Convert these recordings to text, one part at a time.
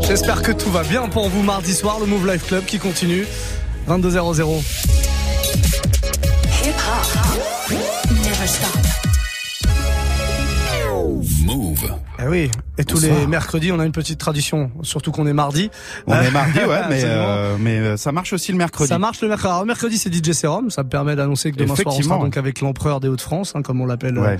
J'espère que tout va bien pour vous mardi soir, le Move Life Club qui continue. 22 00. Hip -hop. Never stop. Eh oui, et tous les mercredis, on a une petite tradition, surtout qu'on est mardi. On est mardi, ouais, mais euh, mais euh, ça marche aussi le mercredi. Ça marche le mercredi. Alors, mercredi, c'est DJ Serum, ça me permet d'annoncer que demain soir on sera donc avec l'empereur des Hauts-de-France, hein, comme on l'appelle euh,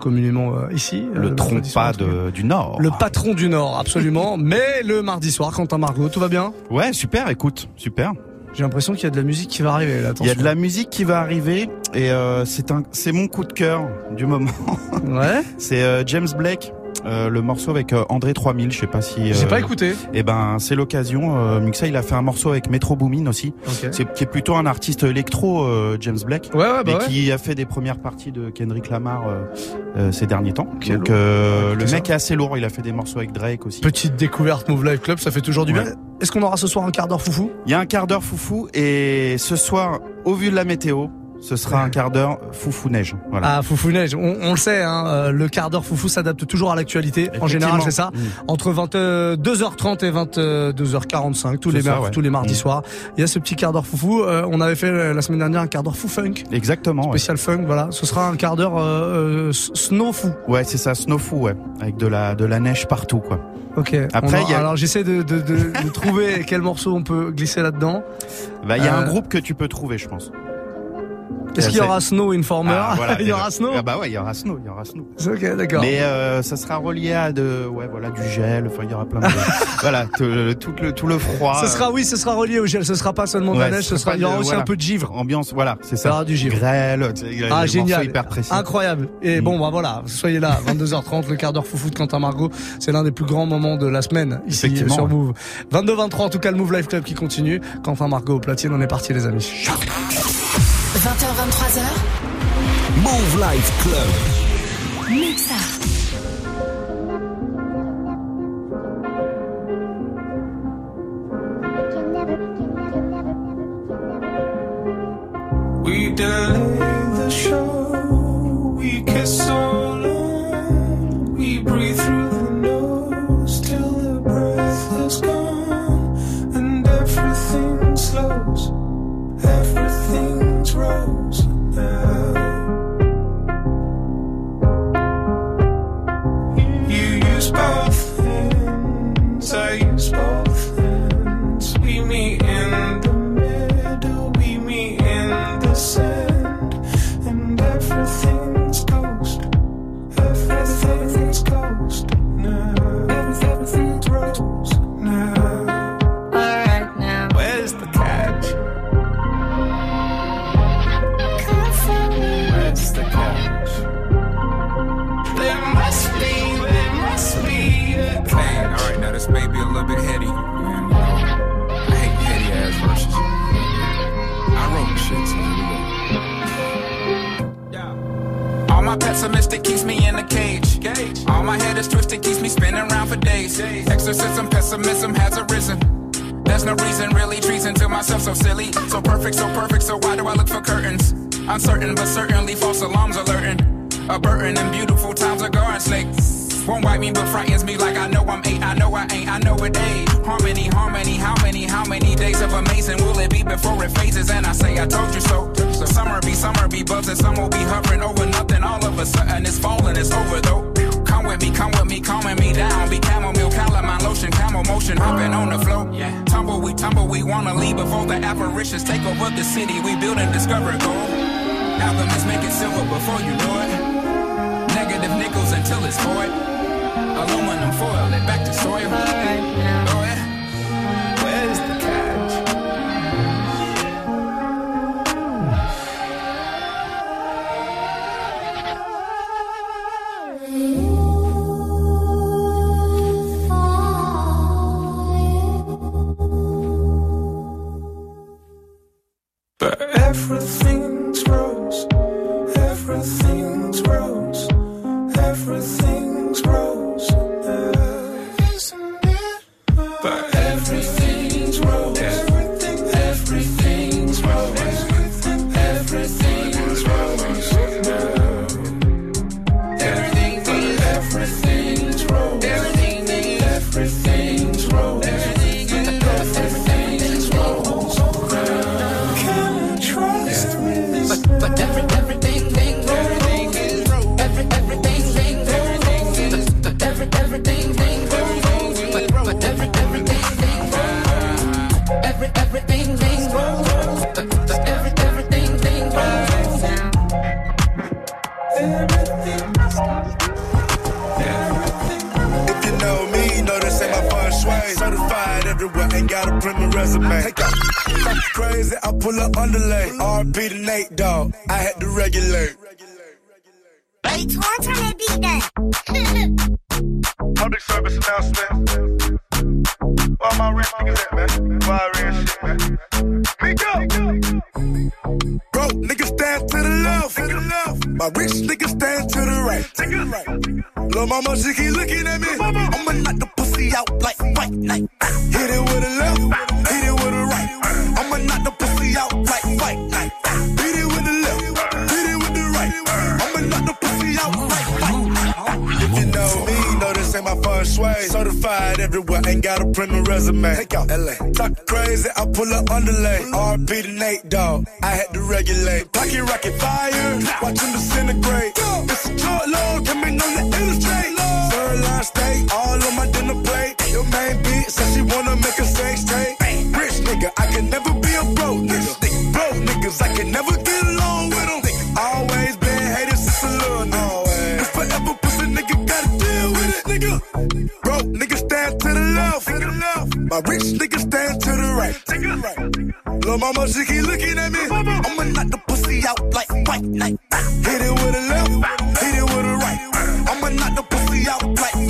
communément ici. Le, trompas du Nord. Le patron du Nord, absolument. mais le mardi soir, Quentin Margot, tout va bien? Ouais, super. Écoute, super. J'ai l'impression qu'il y a de la musique qui va arriver là. Il y a de la musique qui va arriver et c'est un c'est mon coup de cœur du moment. Ouais. c'est James Blake euh, le morceau avec euh, André 3000, je sais pas si. J'ai pas écouté. Et eh ben c'est l'occasion. Euh, Muxa il a fait un morceau avec Metro Boomin aussi. C'est qui est plutôt un artiste électro, James Blake. Ouais, ouais, bah qui a fait des premières parties de Kendrick Lamar ces derniers temps. Donc le mec est assez lourd. Il a fait des morceaux avec Drake aussi. Petite découverte Move Live Club, ça fait toujours du bien. Est-ce qu'on aura ce soir un quart d'heure foufou? Il y a un quart d'heure foufou et ce soir, au vu de la météo, ce sera un quart d'heure foufou neige. Voilà. Ah foufou neige, on, le sait, hein, euh, le quart d'heure foufou s'adapte toujours à l'actualité. En général, c'est ça. Mm. Entre 22h30 et 22h45 tous les tous les mardis mm. soirs, il y a ce petit quart d'heure foufou. Euh, on avait fait euh, la semaine dernière un quart d'heure fou funk. Exactement. Spécial funk, voilà. Ce sera un quart d'heure snow fou. Ouais, c'est ça, snow fou, ouais, avec de la de la neige partout, quoi. Ok. Après, alors j'essaie de, de, de, trouver quel morceau on peut glisser là-dedans. Bah, il y a un groupe que tu peux trouver, je pense. Est-ce qu'il y aura Snow Informer ah, Il y aura Snow Ah bah ouais, il y aura Snow, il y aura Snow. Ok, d'accord. Mais euh, ça sera relié à de, ouais, voilà, du gel. Enfin, il y aura plein de, voilà, tout le, tout le froid. Ce sera, oui, ce sera relié au gel. Ce sera pas seulement de la neige. Ce sera, il y aura aussi un peu de givre. Ambiance, voilà, c'est ça. Il y aura du givre. Grêle. Ah génial. Hyper précis. Incroyable. Et mm. bon, bah voilà, soyez là, 22h30, le quart d'heure foufou de Quentin Margot. C'est l'un des plus grands moments de la semaine ici sur Move. 22-23, en tout cas, le Move Life Club qui continue. Quentin Margot au platine, on est parti, les amis. 20h23h. Move Life Club. Mixa. We delay days. Exorcism, pessimism has arisen. There's no reason, really treason to myself, so silly. So perfect, so perfect, so why do I look for curtains? Uncertain, but certainly false alarms alerting. A burden and beautiful times are guard snake. Won't wipe me, but frightens me like I know I'm eight. I know I ain't, I know it ain't. Harmony, harmony, how many, how many days of amazing will it be before it phases? And I say, I told you so. so summer be, summer be buzzing, some will be hovering over nothing. All of a sudden it's falling, it's over though. Come with me, come with me, calming me down. Be chamomile, calamine lotion, camel motion, hopping on the floor. Yeah. Tumble, we tumble, we wanna leave before the apparitions take over the city. We build and discover gold. Alchemists make it silver before you know it. Negative nickels until it's void. Aluminum foil it back to soil. Right now. Where's everywhere, ain't got a print resume. Take off. Crazy, I pull up underlay. RP to Nate, dog. I had to regulate. Hey, turn that beat down. Public service announcement. Why my rent niggas at, man? Why rent shit, man? Miko! Bro, niggas stand to the left. To the left. My rich niggas stand to the right. To the right. Lil' mama, she keep looking at me. I'ma knock the pussy out like fight night. Hit it with a left, hit it with a sway. Certified everywhere, ain't got a print no resume. Take out LA. Talk crazy, I pull up underlay. RP to Nate, dog. I had to regulate. Pocket rocket fire, watch him disintegrate. It's a short load, coming on the illustrate. Third line steak, all on my dinner plate. Your main bitch said she wanna make a sex tape. Rich nigga, I can never be a broke nigga. Broke niggas, I can never get along nigga. Broke niggas stand to the left. My rich niggas stand to the right. To the right. Lil' mama, she keep looking at me. I'ma knock the pussy out like white night. Hit it with a left, hit it with a right. I'ma knock the pussy out like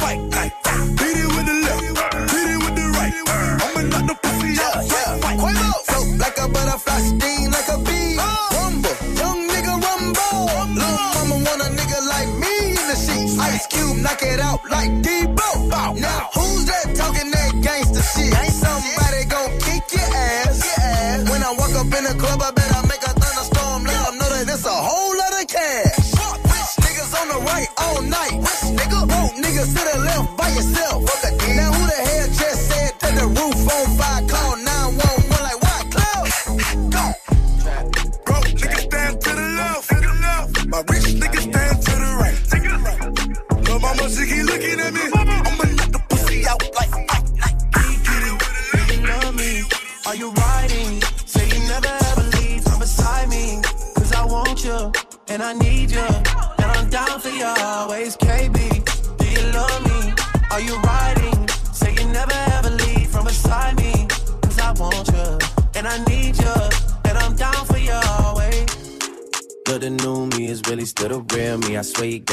Ice Cube, knock it out like Debo. Now who's that talking that gangster shit? Ain't Somebody gon' kick your ass. When I walk up in the club,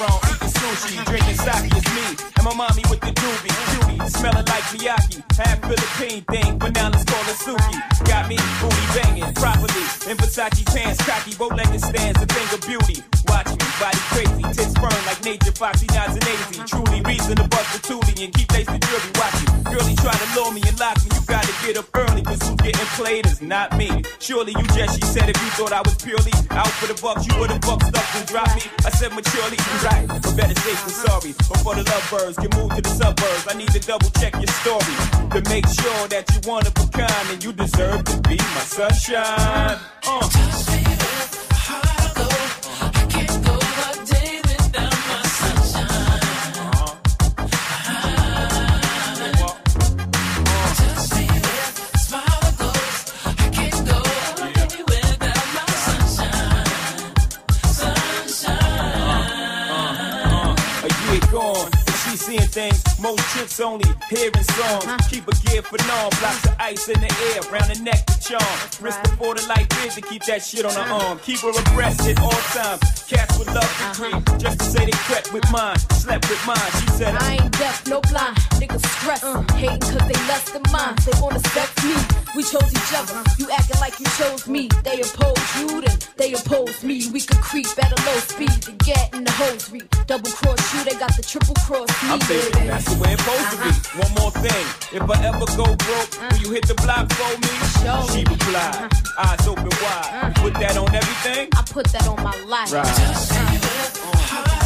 Eating sushi, drinking sake. It's me and my mommy with the doobie, cutie, smelling like Miyake. Half Philippine thing, but now let's call it Suki. Got me booty banging properly in Versace pants, cocky, bow-legged stands, a thing of beauty. Watch me, body crazy, tits firm like nature, foxy nods and. Truly reason to bust the toolie and keep the jewelry. Watch girlie try to lure me and lock me. You gotta get up early, cause who's getting played is not me. Surely you just, she said, if you thought I was purely out for the bucks, you would've bucked up and dropped me. I said maturely, you're right, but better safe than sorry. Before the lovebirds get moved to the suburbs, I need to double check your story to make sure that you one of a kind and you deserve to be my sunshine. Uh. Most chicks only hearing songs. Keep a gear for non, blocks of ice in the air, round the neck to charm. Wrist before the light to keep that shit on her arm. Keep her abreast at all times. Cats would love to creep, uh-huh. just to say they crept with mine, slept with mine. She said, I ain't deaf, no blind. Niggas stress, uh, hating cause they less than mine. They wanna sex me. We chose each other. You acting like you chose me. They oppose you, then they oppose me. We could creep at a low speed to get in the hosiery. Double cross you, they got the triple cross me. I'm thinking that's the way it's supposed to be. One more thing, if I ever go broke, will you hit the block for me? Show she replied, uh-huh. eyes open wide. Uh-huh. Put that on everything. I put that on my life. Right.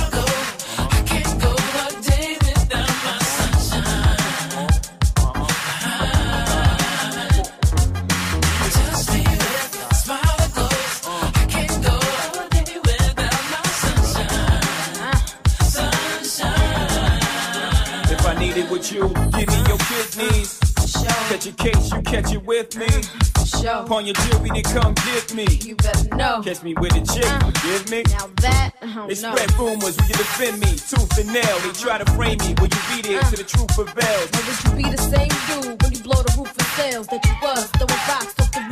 With you. Give me your kidneys. Catch a case, you catch it with me. Show. Upon your jewelry, they come get me. You better know. Catch me with a chick, uh, forgive me. Now that, oh, They spread rumors, will you defend me? Tooth and nail, they try to frame me. Will you be there uh, till the truth prevails? Or would you be the same dude when you blow the roof of sales that you was throwing rocks off the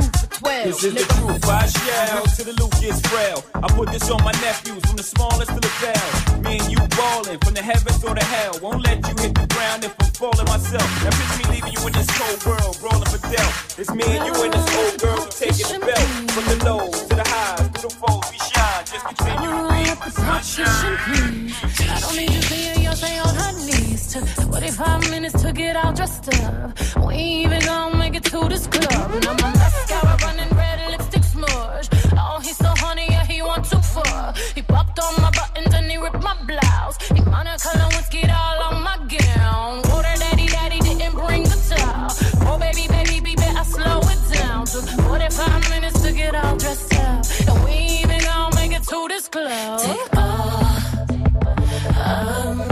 12? This is the truth, I shall till the loot gets frail. I put this on my nephews, from the smallest to the bell. Me and you ballin' from the heavens or the hell. Won't let you hit the ground if I'm falling myself. Now picture me leaving you in this cold world, rolling for death. It's me and you in this old girl taking the belt. From the lows to the highs, to the foes, we shine. Just between you and me, sunshine. I don't need you seeing your say on her knees. Took 45 minutes to get all dressed up. We ain't even gonna make it to this club. Now my mascara running red, lipstick smudge. Oh, he's so honey, yeah, he want too far. He popped on my buttons and he ripped my blouse. He monocolor whiskey all on my gown. Water daddy, daddy didn't bring the towel. Oh, baby, baby, baby, I slow it down. Took 45 minutes to get all dressed up. To this club. Take all of.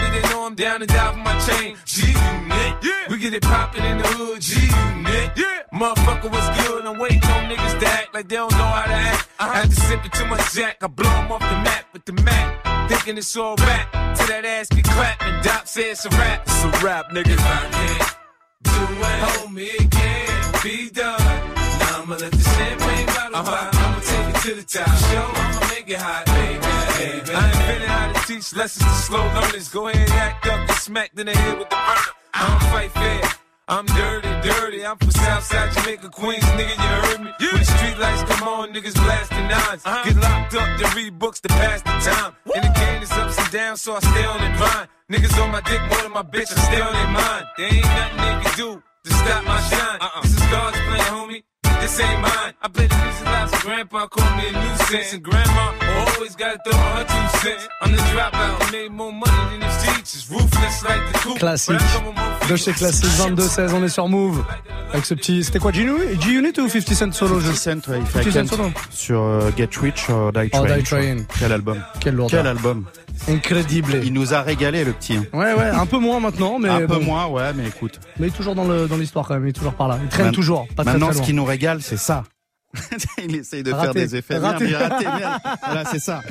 they don't know how to act. I had to sip it too much Jack. I blow them off the map with the Mac. thinking it's all rap. Till that ass be clapped and Doc says it's a rap. It's a rap, nigga. If I can't do it, homie, it can't be done. Now I'ma let the champagne bottle uh-huh. I'ma take it to the top. Show, I'ma make it hot, baby. Baby. I invented how to teach lessons to slow learners. Go ahead, act up, get smacked in the head with the burner. I don't fight fair. I'm dirty, dirty. I'm from Southside Jamaica, Queens, nigga. You heard me? Yeah. When the street lights come on, niggas blasting nines. Uh-huh. Get locked up, then read books to pass the time. Woo. And the game is ups and downs, so I stay on their mind. Niggas on my dick more than my bitch, I stay on their mind. There ain't nothing they can do to stop my shine. Uh-uh. This is God's plan, homie this ain't mine. I play the music loud, so grandpa called me a nuisance. And grandma always gotta throw her two cents. I'm the dropout, I made more money than his teachers. Ruthless like the coop. Classique. De chez Classique 22-16, on est sur Move. Avec ce petit. C'était quoi, G-Unit ou 50 Cent solo 50 Cent, ouais, il fait 50 Cent solo. Sur uh, Get Rich or Die Train. Oh, Die Train. Quel album. Quel lourd. Quel album. Incredible. Il nous a régalé le petit. Hein. Ouais ouais, un peu moins maintenant, mais un peu moins, ouais, mais écoute. Mais toujours dans l'histoire quand même, il est toujours par là. Il traîne toujours. Pas maintenant, très, très ce qui nous régale, c'est ça. il essaye de faire des effets. Raté. Merde, raté, merde. Voilà, c'est ça.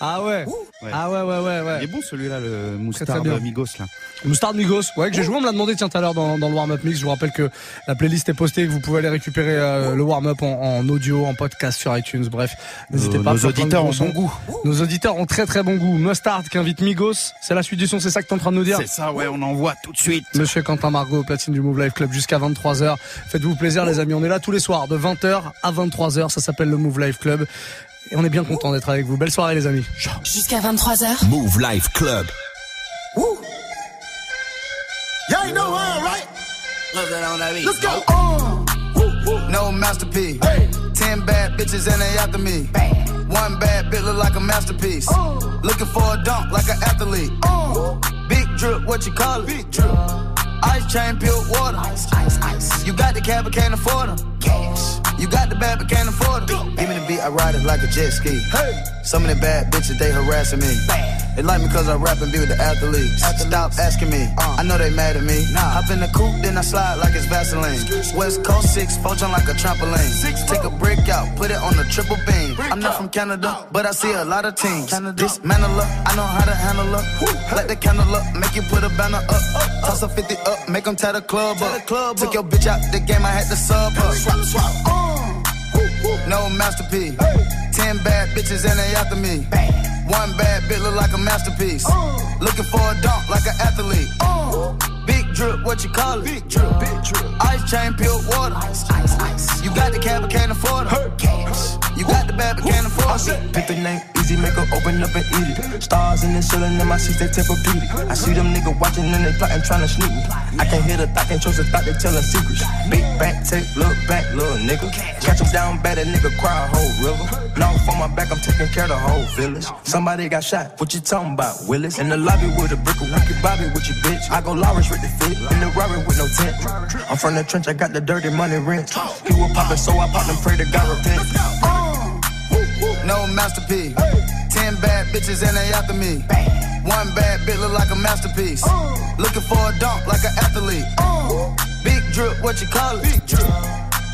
Ah ouais. Ouais. Ah ouais, ouais, ouais, ouais. Il est bon celui-là, le Moustard Migos, là. Moustard Migos, ouais, que j'ai joué, on me l'a demandé tiens tout à l'heure dans, dans, le warm-up mix. Je vous rappelle que la playlist est postée, que vous pouvez aller récupérer euh, le warm-up en, en, audio, en podcast sur iTunes. Bref, n'hésitez pas. Nos auditeurs ont bon goût. Nos auditeurs ont très très bon goût. Mustard qui invite Migos, c'est la suite du son, c'est ça que t'es en train de nous dire C'est ça, ouais, on envoie tout de suite. Monsieur Quentin Margot, platine du Move Life Club jusqu'à 23h. Faites-vous plaisir les amis, on est là tous les soirs de 20h à 23h, ça s'appelle le Move Life Club. Et on est bien content d'être avec vous. Belle soirée les amis. Jusqu'à 23h. Move Life Club. Woo. Y'all know why, right? Let's go. Uh, no masterpiece. Hey. Ten bad bitches and they after me. Bam. One bad bitch look like a masterpiece. Uh. Looking for a dunk like an athlete. Uh. Big drip, what you call it? Big drip. Ice chain, pure water. Ice, ice, ice. You got the cab, but can't afford them. Cash. You got the bad, but can't afford them. Give me the beat, I ride it like a jet ski. Hey. Some of the bad bitches, they harassing me. Bam. They like me cause I rap and be with the athletes. athletes. Stop asking me, uh, I know they mad at me. Nah. Hop in the coupe, then I slide like it's Vaseline. West Coast 6, four jump like a trampoline. Six, Take a brick out, put it on the triple beam. I'm not from Canada, but I see a lot of teams. Dismantle up, I know how to handle up. Light the candle up, make you put a banner up. Toss a 50 up, make them tie the club up. Took your bitch out the game, I had to sub up. Swap, swap. No masterpiece. Ten bad bitches and they after me. One bad bitch look like a masterpiece. Uh, Looking for a dunk like an athlete. Uh, big drip, what you call it? Big drip, big drip. Ice chain, pure water. Ice, ice, ice. You got the cab, but can't afford it. Cash. You got the bad, but can't afford it. Pick the name easy, make her open up and eat it. Stars in the ceiling in my seats, they Tempur-Pedic. I see them niggas watching and they plotting, trying to sneak me. I can't hear the thought, can't trust the thought, they telling secrets. Big back, take, look back, little nigga. Catch them down bad, a nigga cry a whole river. Now for my back, I'm taking care of the whole village. Somebody got shot, what you talking about, Willis? In the lobby with a brick, rock your Bobby with your bitch. I go Lawrence with the fit, in the Rari with no tent. I'm from the trench, I got the dirty money rent. He was poppin', so I popped and pray to God repent. No masterpiece. Ten bad bitches and they after me. One bad bitch look like a masterpiece. Looking for a dunk like an athlete. Big drip, what you call it? Big drip.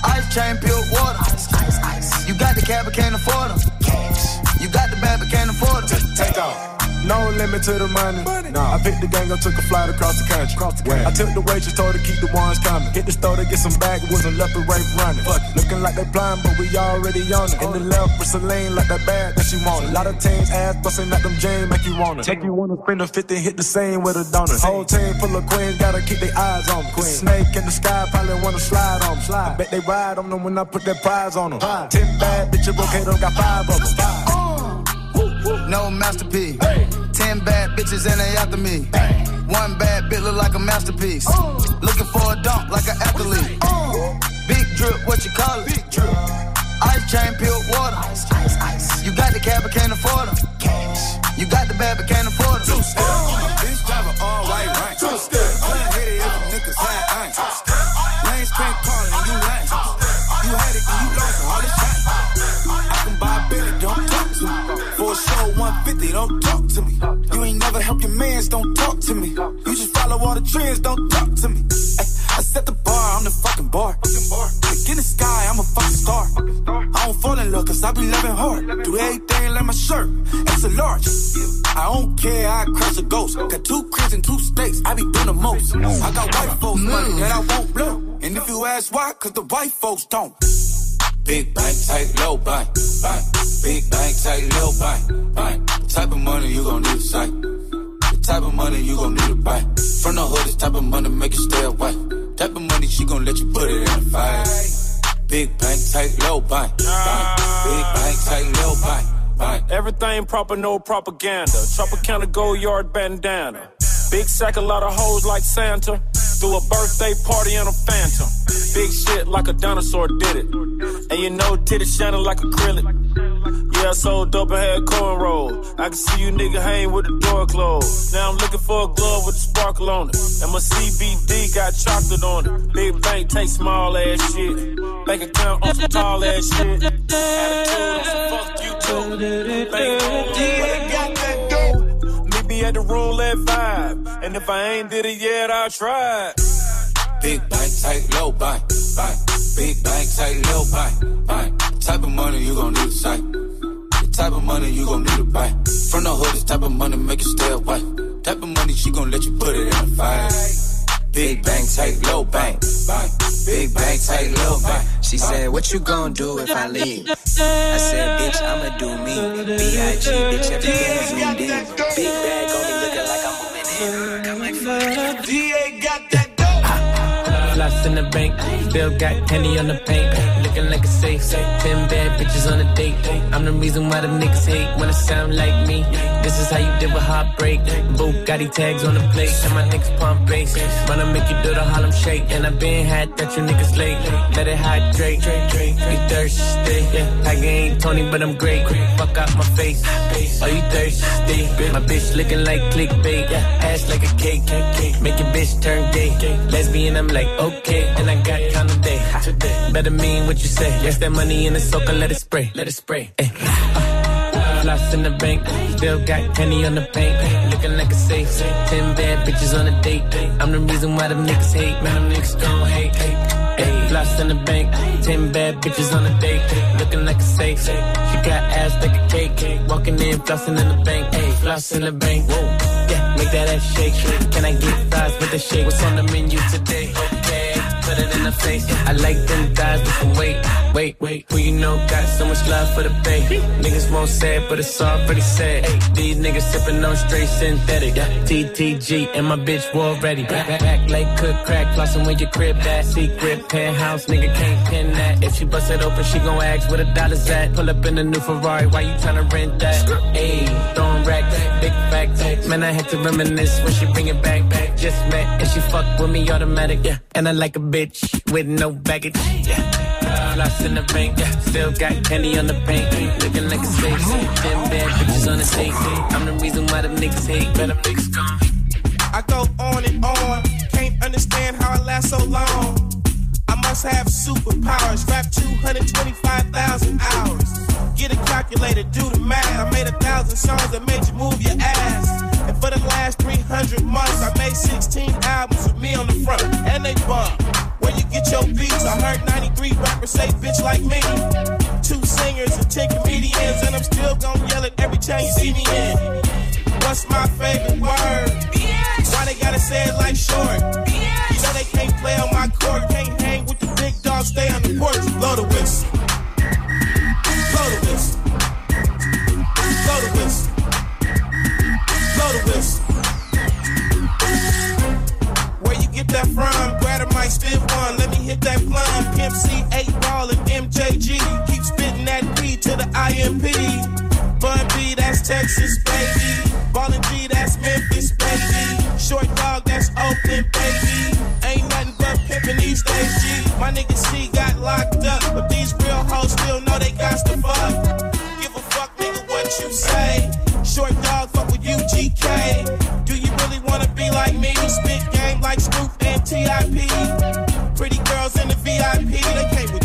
Ice chain, pure water. Ice, ice, ice. You got the cab, but can't afford them. Cash. You got the bad, but can't afford them. Take off. No limit to the money. money. Nah. I picked the gang up, took a flight across the country. Across the country. I took the waitress, told her keep the ones coming. Hit the store to get some backwoods and left the right running. Fuck. Looking like they blind, but we already on it. In the left for Celine, like that bag that she wanted. A lot of teams ass busting at them James, make you want it. Take you wanna spend a 50, hit the same with a donut. Whole team full of queens, gotta keep their eyes on them. Queen. Snake in the sky, probably wanna slide on them. Slide. I bet they ride on them when I put that prize on them. Five. Ten bad bitches, okay, don't got five of them. Five. Uh. No masterpiece. Hey. Ten bad bitches and they after me. Bang. One bad bitch look like a masterpiece. Uh. Looking for a dunk like an athlete. Uh. Big drip, what you call it? Big drip. Ice chain, pure water. Ice, ice, ice. You got the cab, but can't afford them. Cash. You got the bad, but can't afford them. Two step. Bitch driver all white right. Two step. 150, don't talk to me. You ain't never help your mans, don't talk to me. You just follow all the trends, don't talk to me. Ay, I set the bar, I'm the fucking bar. Like in the sky, I'm a fucking star. I don't fall in love cause I be loving hard. Do everything like my shirt, it's a large. I don't care, I crush a ghost. Got two cribs and two states, I be doing the most. I got white folks money that I won't blow. And if you ask why, cause the white folks don't. Big bank, tight, low bank, bank. Big bank, tight, low bank, bank. Type of money you gon' need to sight. The type of money you gon' need to buy. From the hood, this type of money make you stay away. Type of money she gon' let you put it in a fight. Big bank, tight, low bank, bank. Big bank, tight, low bank. Everything proper, no propaganda. Tropicana gold yard bandana. Big sack, a lot of hoes like Santa. Threw a birthday party in a phantom. Big shit like a dinosaur did it. And you know, titty shining like acrylic. Yeah, so dope and had cornrow. I can see you nigga hang with the door closed. Now I'm looking for a glove with a sparkle on it. And my CBD got chocolate on it. Big bank take small ass shit. Bank account on some tall ass shit. Attitude on some fuck you too. Bank on, I got. Me at the roulette vibe. And if I ain't did it yet, I'll try. Big bank, tight, low bank, bank. Big bank, tight, low bank, bank. Type of money you gon' need to sight. The type of money you gon' need to buy. From the hood, this type of money make you stay away. Type of money she gon' let you put it in a fight. Big bank, take low bank. Big bank, take low bank. She said, What you gonna do if I leave? I said, Bitch, I'ma do me. B.I.G. bitch, everything zoomed in. Big bag on me looking like I'm moving in. Come like fuck. DA got that In the bank, still got penny on the paint. Looking like a safe, ten bad bitches on a date. I'm the reason why the niggas hate when it sound like me. This is how you deal with heartbreak. Bugatti tags on the plate, and my niggas pump bass. Wanna make you do the Harlem shake, and I been had that you niggas late. Let it hydrate, you thirsty? Yeah, Tiger ain't Tony, but I'm great. Fuck out my face. Are you thirsty? My bitch looking like clickbait, ass like a cake. Make your bitch turn gay. Lesbian, I'm like okay, and I got kind of day. Better mean what you say. Yes, that money in the soaker, let it spray, let it spray. Ay. Uh, Floss in the bank, still got penny on the paint. Looking like a safe, ten bad bitches on a date. I'm the reason why them niggas hate, man, them niggas gon' hate. Eh. Ay. Floss in the bank, ten bad bitches on a date. Looking like a safe, she got ass like a cake. Walking in, flossing in the bank, ay, floss in the bank. Whoa, yeah, make that ass shake. Can I get fries with the shake? What's on the menu today? In the face. I like them thighs with some weight. Wait, wait, who you know got so much love for the bay? Niggas won't say it, but it's already said. These niggas sipping on straight synthetic. TTG and my bitch war ready. Back, back, back like cook crack, flossing with your crib that secret penthouse. Nigga can't pin that. If she bust it open, she gon' ask where the dollars at. Pull up in a new Ferrari, why you tryna rent that? Ayy, throwing racks, big facts. Man, I had to reminisce when she bring it back. back. Just met and she fuck with me automatic. Yeah, and I like a bitch with no baggage. Yeah. Floss in the bank, yeah. Still got candy on the paint. Looking like a safe. Ten bad bitches on the safe. I'm the reason why them niggas hate. But them niggas gone. I go on and on. Can't understand how I last so long. I must have superpowers. Rap 225,000 hours. Get a calculator, do the math. I made a thousand songs that made you move your ass. And for the last 300 months, I made 16 albums with me on the front. And they bump. Say bitch, like me. Two singers and ten comedians, and I'm still gonna yell it every time you see me in. What's my favorite word? BS. Why they gotta say it like short? BS. You know they can't play on my court, can't hang with the big dogs, stay on the porch. Blow the whistle. Blow the whistle. Blow the whistle. Blow the whistle. Where you get that from? Grab a mic, spit one. Let me hit that blunt. Pimp C8 call him MJG. Keep spitting that B to the IMP. Bun B, that's Texas, baby. Ballin' G, that's Memphis, baby. Short dog, that's Oakland, baby. Ain't nothing but pimpin' these days, G. My nigga C got locked up, but these real hoes still know they got to fuck. Give a fuck, nigga, what you say. Short dog, fuck with UGK. Do you really wanna be like me? Spit game like Snoop and TIP. Pretty girls in the VIP, they came with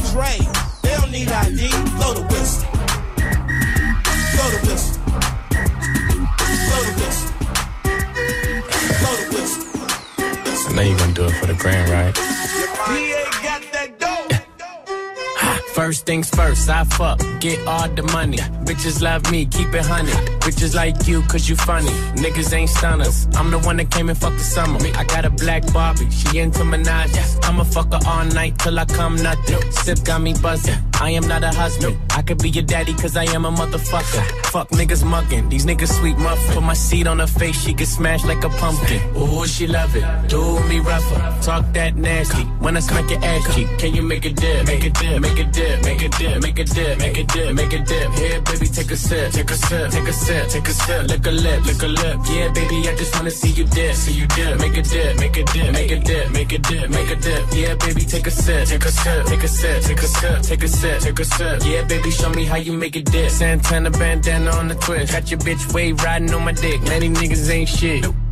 need ID. Blow the whistle. Blow the whistle. I know you gonna do it for the grand, right? First things first, I fuck, get all the money. Bitches love me, keep it honey. Bitches like you, cause you funny. Niggas ain't stunners. I'm the one that came and fucked the summer. I got a black Barbie, she into Minaj. I'ma fuck her all night till I come nothing. Sip got me buzzing. I am not a husband. I could be your daddy, cause I am a motherfucker. Fuck niggas mugging, these niggas sweet muffin. Put my seat on her face, she get smashed like a pumpkin. Ooh, she love it. Do me rougher. Talk that nasty. When I smack your ass cheek, can you make a dip? Make a dip, make a dip, make a dip, make a dip, make a dip, make a dip. Here, baby, take a sip, take a sip, take a sip, take a sip. Lick a lip, lick a lip. Yeah, baby, I just wanna see you dip, see you dip. Make a dip, make a dip, make a dip, make a dip, make a dip. Yeah, baby, take a sip, take a sip, take a sip, take a sip, take a sip, take a sip. Yeah, baby, show me how you make a dip. Santana bandana on the twist. Got your bitch way riding on my dick. Many niggas ain't shit.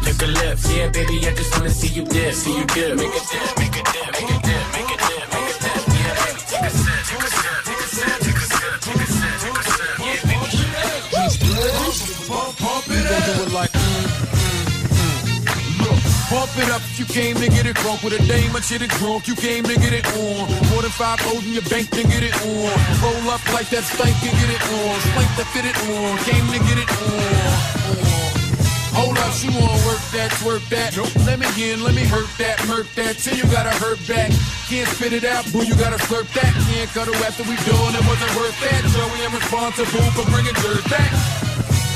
lick a lip. Yeah, baby, I just wanna see you dip, see you dip. Make a dip, make a dip, make a dip, make a dip. Yeah, take take a sip, take a sip, take a sip, take a sip. Pump it up. Do it like. Pump it up you came to get it drunk with a dame and shit it drunk. You came to get it on. More than five O's in your bank to get it on. Roll up like that stank and get it on. Spank to fit it on. Came to get it on. on. Hold up, she wanna work that, twerk that. Let me in, let me hurt that, murk that. Till you gotta hurt back. Can't spit it out, boo, you gotta slurp that. Can't cut her after we doing it, wasn't worth that. Joey, I'm responsible for bringing dirt back.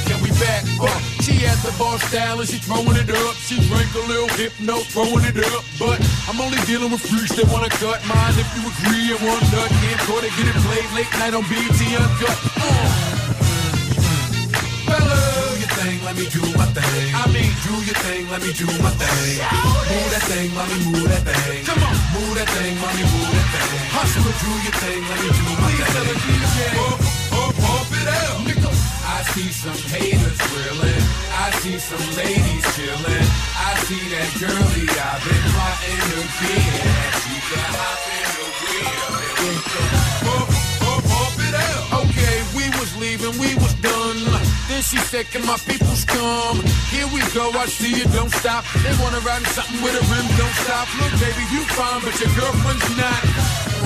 Can we back up? She has the bar style and she throwing it up. She drank a little hypno, throwing it up. But I'm only dealing with freaks that wanna cut mine. If you agree and one nut, can't go to get it played late night on BT Uncut. Uh. Fellas, your thing, let me do my thing. I mean, do your thing, let me do my thing. Move that thing, mommy, move that thing. Come on, move that thing, mommy, move that thing. Hustler, do your thing, let me do my thing. Pump, pump, pump it up, nigga. I see some haters grilling. I see some ladies chilling. I see that girlie I've been plotting to get. She can hop in the wheel and we can leaving, we was done. Then she said, Can my peoples come? Here we go, I see you, don't stop. They wanna ride in something with a rim, don't stop. Look, baby, you fine, but your girlfriend's not.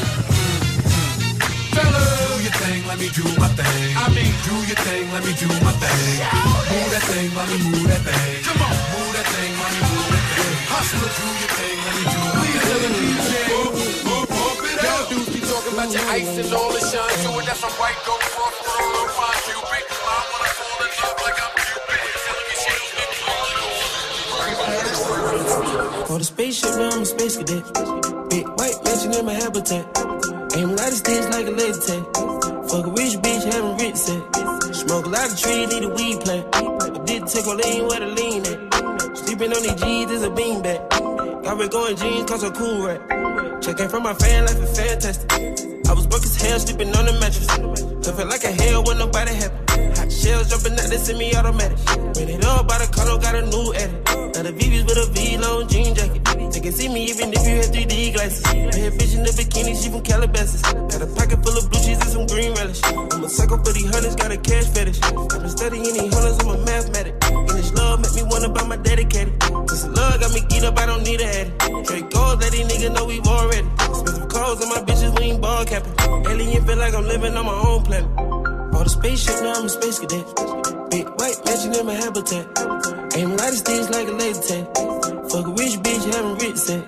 Fellas, do your thing, let me do my thing. I mean, do your thing, let me do my thing. Move that thing, let me move that thing. Come on, move that thing, let me move that thing. Hustler, do your thing, let me do my thing. DJ, pump, pump, pump it up. Y'all dudes be talking about your ice and all the shine to it. That's some white gold frost, roll up, fine Cupid. I wanna fall in love like I'm Cupid. Telling me she don't get For the spaceship, now I'm a space cadet. Big white mansion in my habitat. Aim a lot of sticks like a laser tag. Fuck a rich bitch, having rich set. Smoke a lot of trees, need a weed plant. I did take a lean where the lean at. Sleeping on these G's is a beanbag. Got me going jeans, cause I'm cool right. Checking from my fan life is fantastic. I was broke as hell, sleeping on the mattress. I felt like a hell when nobody happy. Hot shells jumping out, they send me automatic. Ran it up by the condo, got a new edit. Now the VVS with a V-long jean jacket. They can see me even if you had 3D glasses. Bad bitch in the bikini, she from Calabasas. Got a pocket full of blue psycho for these hunters, got a cash fetish. I've been studying these hunters, I'm a mathematic. And this love make me wanna buy my dedicated. This love got me geeked up, I don't need a head. Straight gold, let these niggas know we've already. Expensive clothes on my bitches, we ain't ball capping. Alien feel like I'm living on my own planet. Bought a spaceship, now I'm a space cadet. Big white mansion in my habitat. Aim of sticks like a laser tag. Fuck a rich bitch, having rich set.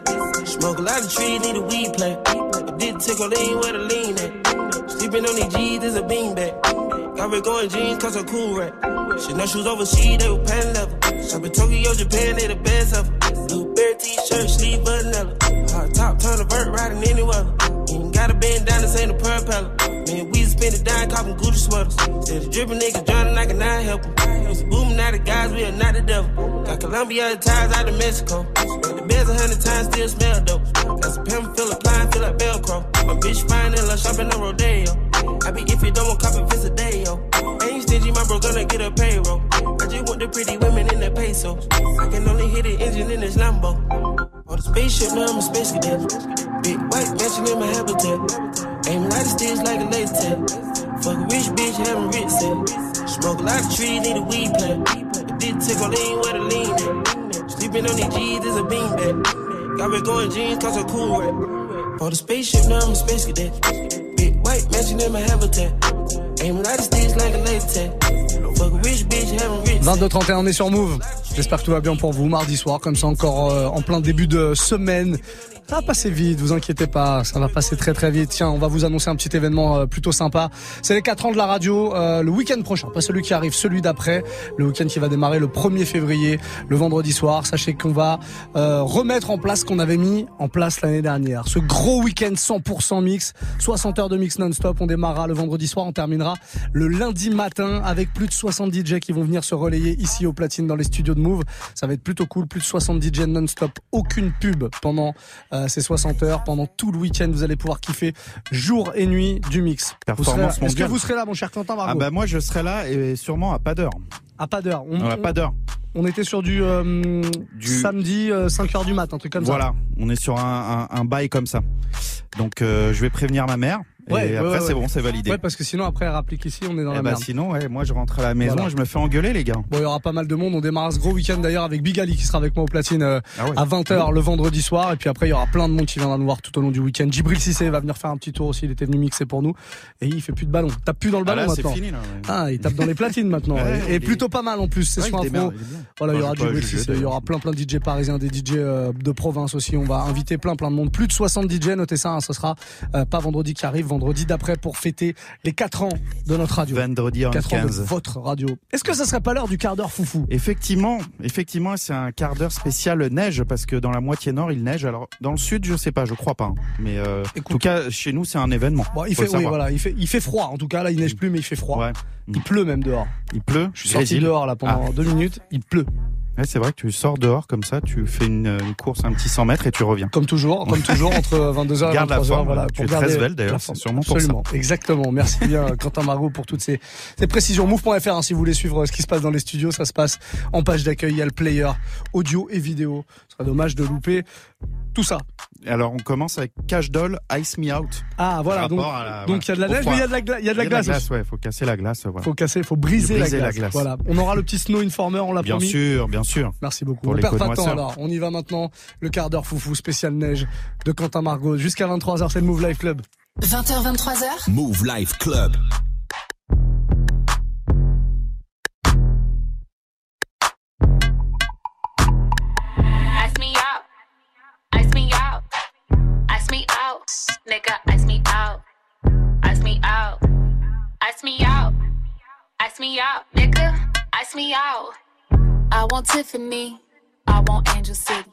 Smoke a lot of trees, need a weed plant. I did take a lean where the lean at. Sleeping on these is a beanbag. Got me going jeans cause I'm cool right. Shit, no shoes overseas, they were pan level. Shop in Tokyo, Japan, they the best of them. Blueberry t-shirt, sleeve vanilla. Hard top, turn a vert, riding any weather. Even got a bend down, this ain't a propeller. Man, we spend it down, copping Gucci sweaters. Said the dripping niggas drowning, I cannot help them. It's booming out of guys, we are not the devil. Got Colombia ties out of Mexico. The beds a hundred times, still smell dope. Got some Spaceship, now I'm a space cadet. Big white mansion in my habitat. Aim light sticks like a laser tag. Fuck a rich bitch, having rich set. Smoke a lot of trees, need a weed plant. I did a lean where the lean at. Sleeping on these G's is a beanbag. Got me going jeans, cause I'm cool rap. For the spaceship, now I'm a space cadet. Big white mansion in my habitat. Aim light sticks like a laser tag. Fuck a rich bitch, having rich 22-31, on est sur Move. J'espère que tout va bien pour vous. Mardi soir, comme ça, encore euh, en plein début de semaine. Ça va passer vite, vous inquiétez pas, ça va passer très très vite. Tiens, on va vous annoncer un petit événement euh, plutôt sympa. C'est les 4 ans de la radio, euh, le week-end prochain, pas celui qui arrive, celui d'après. Le week-end qui va démarrer le 1er février, le vendredi soir. Sachez qu'on va euh, remettre en place ce qu'on avait mis en place l'année dernière. Ce gros week-end 100% mix, 60 heures de mix non-stop. On démarrera le vendredi soir, on terminera le lundi matin avec plus de 60 DJ qui vont venir se relayer ici au platine dans les studios de Move. Ça va être plutôt cool, plus de 60 DJ non-stop, aucune pub pendant euh, ces 60 heures, pendant tout le week-end. Vous allez pouvoir kiffer jour et nuit du mix. Performance Est-ce que vous serez là, mon cher Quentin Margot Ah bah moi je serai là et sûrement à pas d'heure. À pas d'heure. On, À pas d'heure. on était sur du, euh, samedi 5h du mat, un truc comme Voilà, ça. on est sur un, un, un bail comme ça. Donc euh, je vais prévenir ma mère et Ouais, ouais, après ouais, c'est bon, c'est validé. Ouais, parce que sinon après elle rapplique ici, on est dans Eh la bah, merde. sinon, moi je rentre à la maison Voilà. et je me fais engueuler les gars. Bon, il y aura pas mal de monde. On démarre ce gros week-end d'ailleurs avec Big Ali qui sera avec moi au platine euh, Ah à 20h le vendredi soir. Et puis après, il y aura plein de monde qui viendra nous voir tout au long du week-end. Djibril Cissé va venir faire un petit tour aussi. Il était venu mixer pour nous. Et il fait plus de ballon. Il tape plus dans le Ah ballon là, c'est maintenant. fini, là. Ah, il tape dans les platines maintenant. Et et plutôt pas mal en plus. C'est est bien. Voilà, il y aura jugé, Cissé. Il y aura plein plein de DJ parisiens, des DJ euh, de province aussi. On va inviter plein plein de monde. Plus de 60 DJ. Notez ça. hein, ce sera euh, pas vendredi qui arrive, vendredi d'après pour fêter les 4 ans de notre radio. Vendredi en 4 ans de 15. votre radio. Est-ce que ça serait pas l'heure du quart d'heure foufou? Effectivement, effectivement, c'est un quart d'heure spécial neige parce que dans la moitié nord il neige. Alors dans le sud, je sais pas, je crois pas. hein. Mais euh, en tout cas, chez nous, c'est un événement. Bon, il fait, le oui, savoir. voilà, il fait, il fait froid. En tout cas, là, il neige plus, mais il fait froid. Ouais. Il pleut même dehors. Il pleut. Je suis sorti dehors là pendant Ah. deux minutes. Il pleut. Ouais, c'est vrai que tu sors dehors comme ça, tu fais une, une course un petit 100 mètres et tu reviens. Comme toujours, comme toujours entre 22h et Garde la 23h. forme, voilà, tu es très svelte, d'ailleurs, la c'est sûrement pour Absolument, exactement. Merci bien Quentin Margot pour toutes ces, ces précisions. Move.fr hein, si vous voulez suivre ce qui se passe dans les studios, ça se passe en page d'accueil. Il y a le player audio et vidéo. Ce serait dommage de louper tout ça. Alors on commence avec Cash Doll, Ice Me Out. Ah voilà, donc la- il y a de la neige, mais il y a de la, gla- il y a de la glace. aussi. ouais, faut casser la glace. Voilà. Faut casser, faut briser, Briser la, la glace. glace. Voilà, on aura le petit snow informer, on l'a Bien promis. sûr, bien sûr. Merci beaucoup. Pour on perd pas de temps connoisseurs. alors. On y va maintenant. Le quart d'heure foufou spécial neige de Quentin Margot jusqu'à 23h. C'est le Move Life Club. 20h, 23h. Move Life Club. Nigga, ice me out. Ice me out. Ice me out. Ice me out. Nigga, ice me out. I want Tiffany. I want Angel City.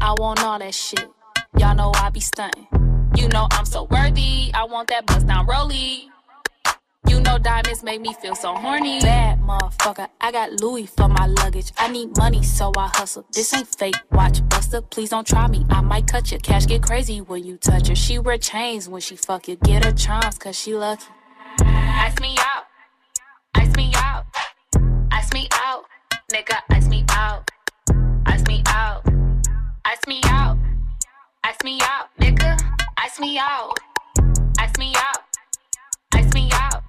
I want all that shit. Y'all know I be stunting. You know I'm so worthy. I want that bust down rollie. You know diamonds make me feel so horny. Bad motherfucker, I got Louis for my luggage. I need money, so I hustle. This ain't fake. Watch Buster, please don't try me. I might cut you. Cash get crazy when you touch her. She wear chains when she fuck you. Get her charms, cause she lucky. Ice me out. Nigga, ice me out. Ice me out. Ice me out. Ice me out. Nigga, ice me out. Ice me out. Ice me out.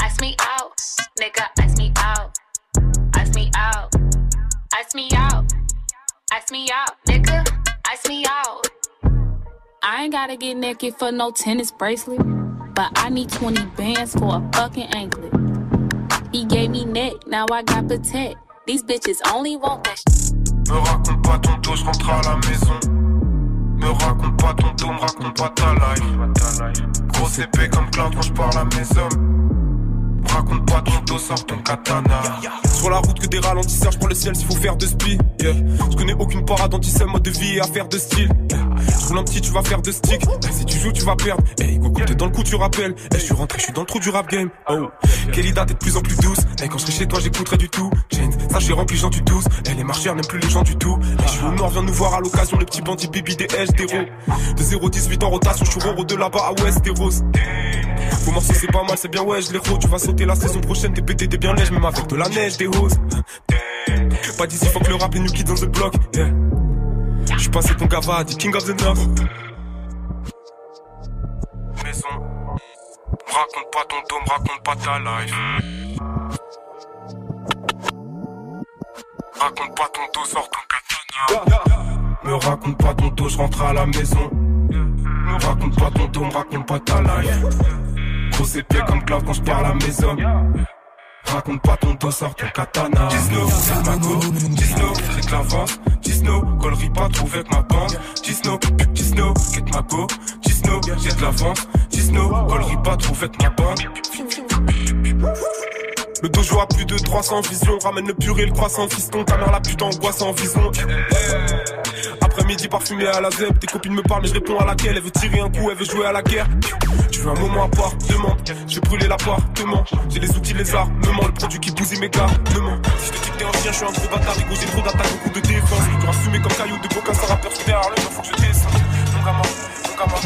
Ice me out. Nigga, ice me out. Ice me out. Ice me out. Ice me out. Nigga, ice me out. I ain't gotta get naked for no tennis bracelet. But I need 20 bands for a fucking anklet. He gave me neck, now I got protect. These bitches only want that shit. Me raconte pas ton dos, je rentre à la maison. Me raconte pas ton dos, me raconte pas ta life. Grosse épée comme Cloud quand je parle à mes hommes. Me raconte pas ton dos, sors ton katana. Sur la route que des ralentisseurs, je prends le ciel s'il faut faire de spi. Yeah. Je connais aucune parade anti mode de vie et affaire de style. Je roule un petit, tu vas faire de stick. si tu joues, tu vas perdre. Hey, go, t'es dans le coup, tu rappelles. Hey, je suis rentré, je suis dans le trou du rap game. Oh, Kelly t'es de plus en plus douce. Hey, quand je serai chez toi, j'écouterai du tout. Jane, ça j'ai rempli gens du 12. Hey, les marcheurs n'aiment plus les gens du tout. Hey, je suis au nord, viens nous voir à l'occasion, le petit bandit bibi des H, des De 0,18 en rotation, je suis de là-bas à Ouest, des roses. Vos morceaux c'est pas mal, c'est bien ouais, je les tu vas sauter la saison prochaine, t'es pété, t'es bien neige, même avec de la neige, des roses. Pas d'ici, faut que le rap, les kids dans block. Yeah. J'suis passé ton gava, dit King of the North. Maison. Raconte pas ton dôme, raconte pas ta life. Raconte pas ton dos, sors ton katana. Me raconte pas ton dos, j'rentre à la maison. Me raconte pas ton dôme, raconte pas ta life. Gros épée comme Cloud quand j'perds la maison. Raconte pas ton dos, sors ton katana. Disno, c'est ma go. Disno, que l'avance. Disno, collerie pas trop avec ma bande. Disno, Disno, get ma go. Disno, j'ai de l'avance. Disno, collerie pas trop avec ma bande. Le dojo a plus de 300 visions. Ramène le purée, le croissant, fiston. Ta mère la putain angoisse en vision. Après-midi parfumé à la zeb. Tes copines me parlent, mais je réponds à laquelle? Elle veut tirer un coup, elle veut jouer à la guerre. Tu veux un moment à part, demande. J'ai brûlé l'appartement. J'ai les outils, les armes. Le produit qui bousille mes gars. Demain. Si je te dis t'es un chien, je suis un gros bâtard. J'ai trop d'attaques, beaucoup de défense. Tu fumer comme caillou de coca, ça rappeur super. Le faut que je descende. Mon gamin, mon gamin,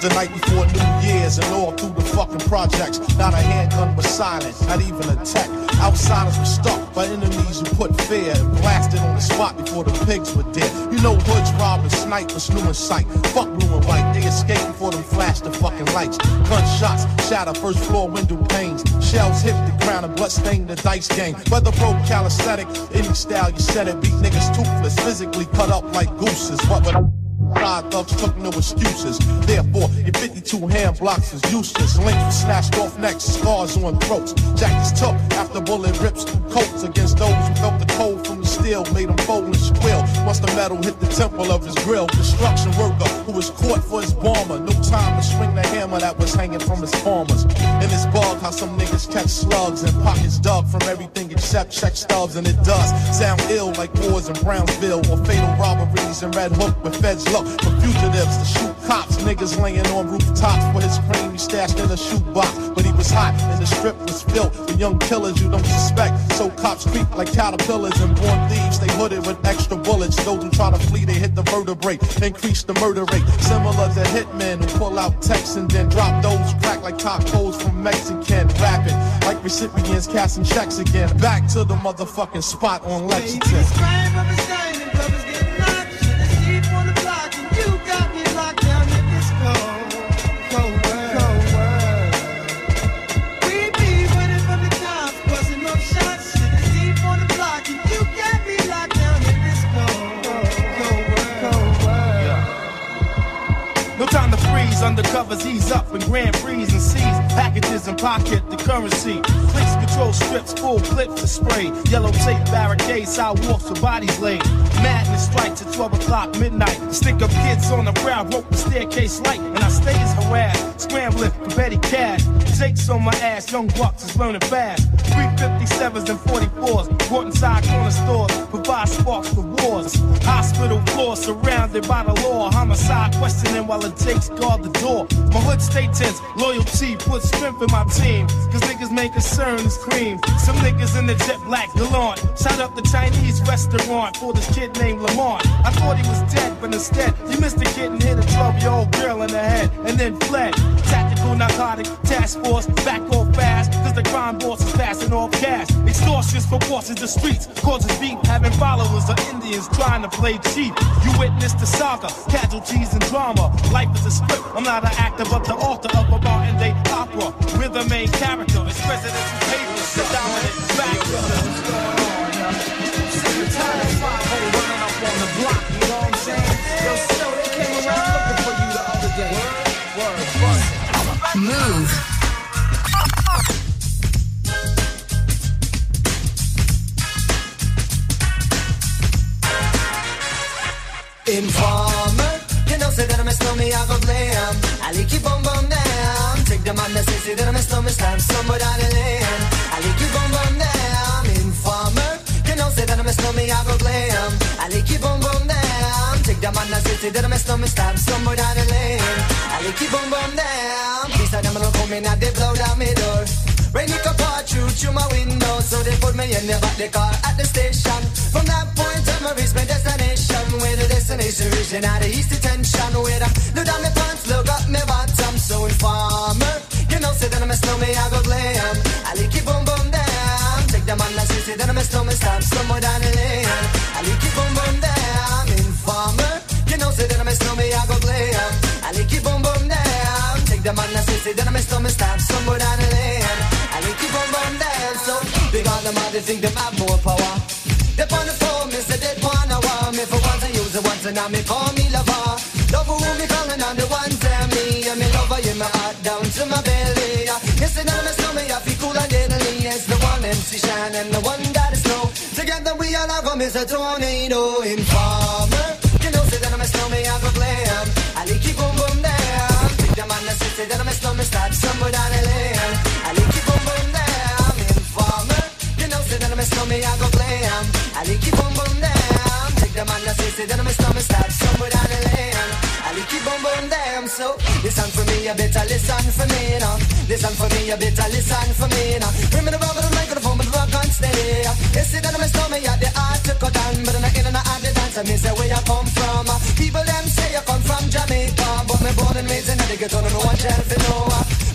the night before New Year's and all through the fucking projects. Not a handgun was silent, not even a tech. Outsiders were stuck by enemies who put fear and blasted on the spot before the pigs were dead. You know hoods, robbing, snipers, new in sight. Fuck blue and white, they escaped before them flashed the fucking lights. Gunshots shatter first floor window panes. Shells hit the ground and blood stained the dice game. Weather broke calisthenic, any style you said it. Beat niggas toothless, physically cut up like gooses. What would Five thugs took no excuses. Therefore, your 52 hand blocks is useless. Links snatched off necks, scars on throats. Jackets took after bullet rips coats against those who felt the cold from the steel. Made them fold and squeal. Once the metal hit the temple of his grill. Construction worker who was caught for his bomber. No time to swing the hammer that was hanging from his farmers. In this bug, how some niggas catch slugs and pockets dug from everything except check stubs. And it does sound ill like wars in Brownsville or fatal robberies in Red Hook with feds look for fugitives to shoot cops. Niggas laying on rooftops for his cream he stashed in a shoebox. But he was hot and the strip was filled with young killers you don't suspect. So cops creep like caterpillars and born thieves. They hooded with extra bullets. Those who try to flee, they hit the vertebrae. Increase the murder rate. Similar to hitmen who pull out texts and then drop those crack like tacos from Mexican. Rapping like recipients casting checks again. Back to the motherfucking spot on Lexington. Undercovers ease up in Grand Prix and seize packages and pocket the currency. Clicks control strips, full clips to spray. Yellow tape barricades, sidewalks with bodies laid. Madness strikes at 12 o'clock midnight. Stick up kids on the ground, rope the staircase light, and I stay stays harassed, scrambling for petty cash. Jake's on my ass, young bucks is learning fast. 357s and 44s, brought inside corner stores, provide sparks for wars. Hospital floors surrounded by the law. Homicide questioning while it takes guard the door. My hood stay tense, loyalty puts strength in my team. Cause niggas make concern is cream. Some niggas in the jet black gallant. Shout out the Chinese restaurant for this kid named Lamont. I thought he was dead, but instead, he missed a kid and hit a 12 year old girl in the head and then fled. Narcotic task force, back off fast. Cause the crime boss is passing off cash. Extortions for bosses the streets, causes beat. Having followers of Indians trying to play cheap. You witness the saga, casualties and drama. Life is a script, I'm not an actor, but the author of a Martin Day opera. We're the main character, it's presidential papers, the dominant factor. What's going on, running up on the block, you know what I'm saying? Mouv'. Informer, you know, say that I'm a snowman, I go blame. I'll keep on bum down. Take the man that says that I'm a snowman, stand, somebody down the lane. I'll keep on bum down. Informer, you know, say that I'm a snowman, I go blame somewhere down the lane. I like you boom boom damn. Please, I never come in, and they blow down my door. Rain it come pour through through my window, so they put me in the back the car at the station. From that point on, I reached my destination. Where the destination region out of east detention. Where I look down my pants, look up my bottom, so informer. You know, say that I'm a snowman, I go glam. I like it boom boom down. Take the man that's say that I'm a snowman, stop somewhere down the lane. I like it boom boom down. Informer. Say that I'm a snowman, I go glam. I like it boom boom down. Take the man that's say that I'm a snowman, stop somewhere down the lane. I like it boom boom down. So, because the man they think they have more power. They on the phone, me say they wanna want me for once I use it once and now me call me lover. Love who me calling on the one tell me and me lover in my heart down to my belly. Yes, and now me slow me I feel cool and deadly. It's the one MC Shan and the one that is snow. Together we all have come as a tornado in You Jamaica, but me born and raised in the ghetto, no one tell for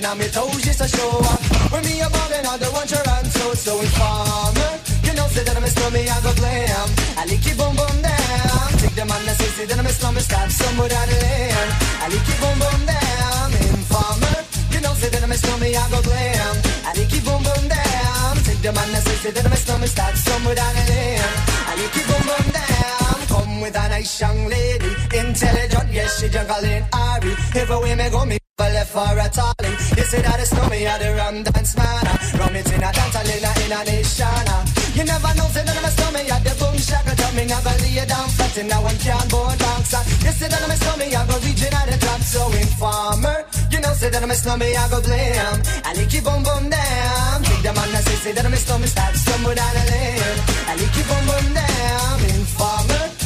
and on me toes just to show up. When me a ballin', I don't want your hand so, so informer. You know, say that I'm a snowman, I go glam. I like it boom boom down. Take the man that says, say that I'm a snowman, start somewhere down the lane. I like it boom boom down. Informer. You know, say that I'm a snowman, I go glam. I like it boom boom down. Take the man that says, say that I'm a snowman, start somewhere down the lane. I like it boom boom down. Come with a nice young lady, intelligent, yes, she juggling Ari. Everywhere me go, me left for a talling. You say that it's me at the rum dance man. Uh, rum it in a dance and in a, in a nation. Uh. You never know, say that I'm a snowman at the boom shaka drumming. I go lay down flat and now I'm can't board bounce. You say that I'm a snowman, I go reaching at the top. So informer, you know, say that I'm a snowman, I go blam. I like it boom boom down. Take the man that say, say that I'm a snowman, start somewhere down the lane. I like it boom boom down. Informer.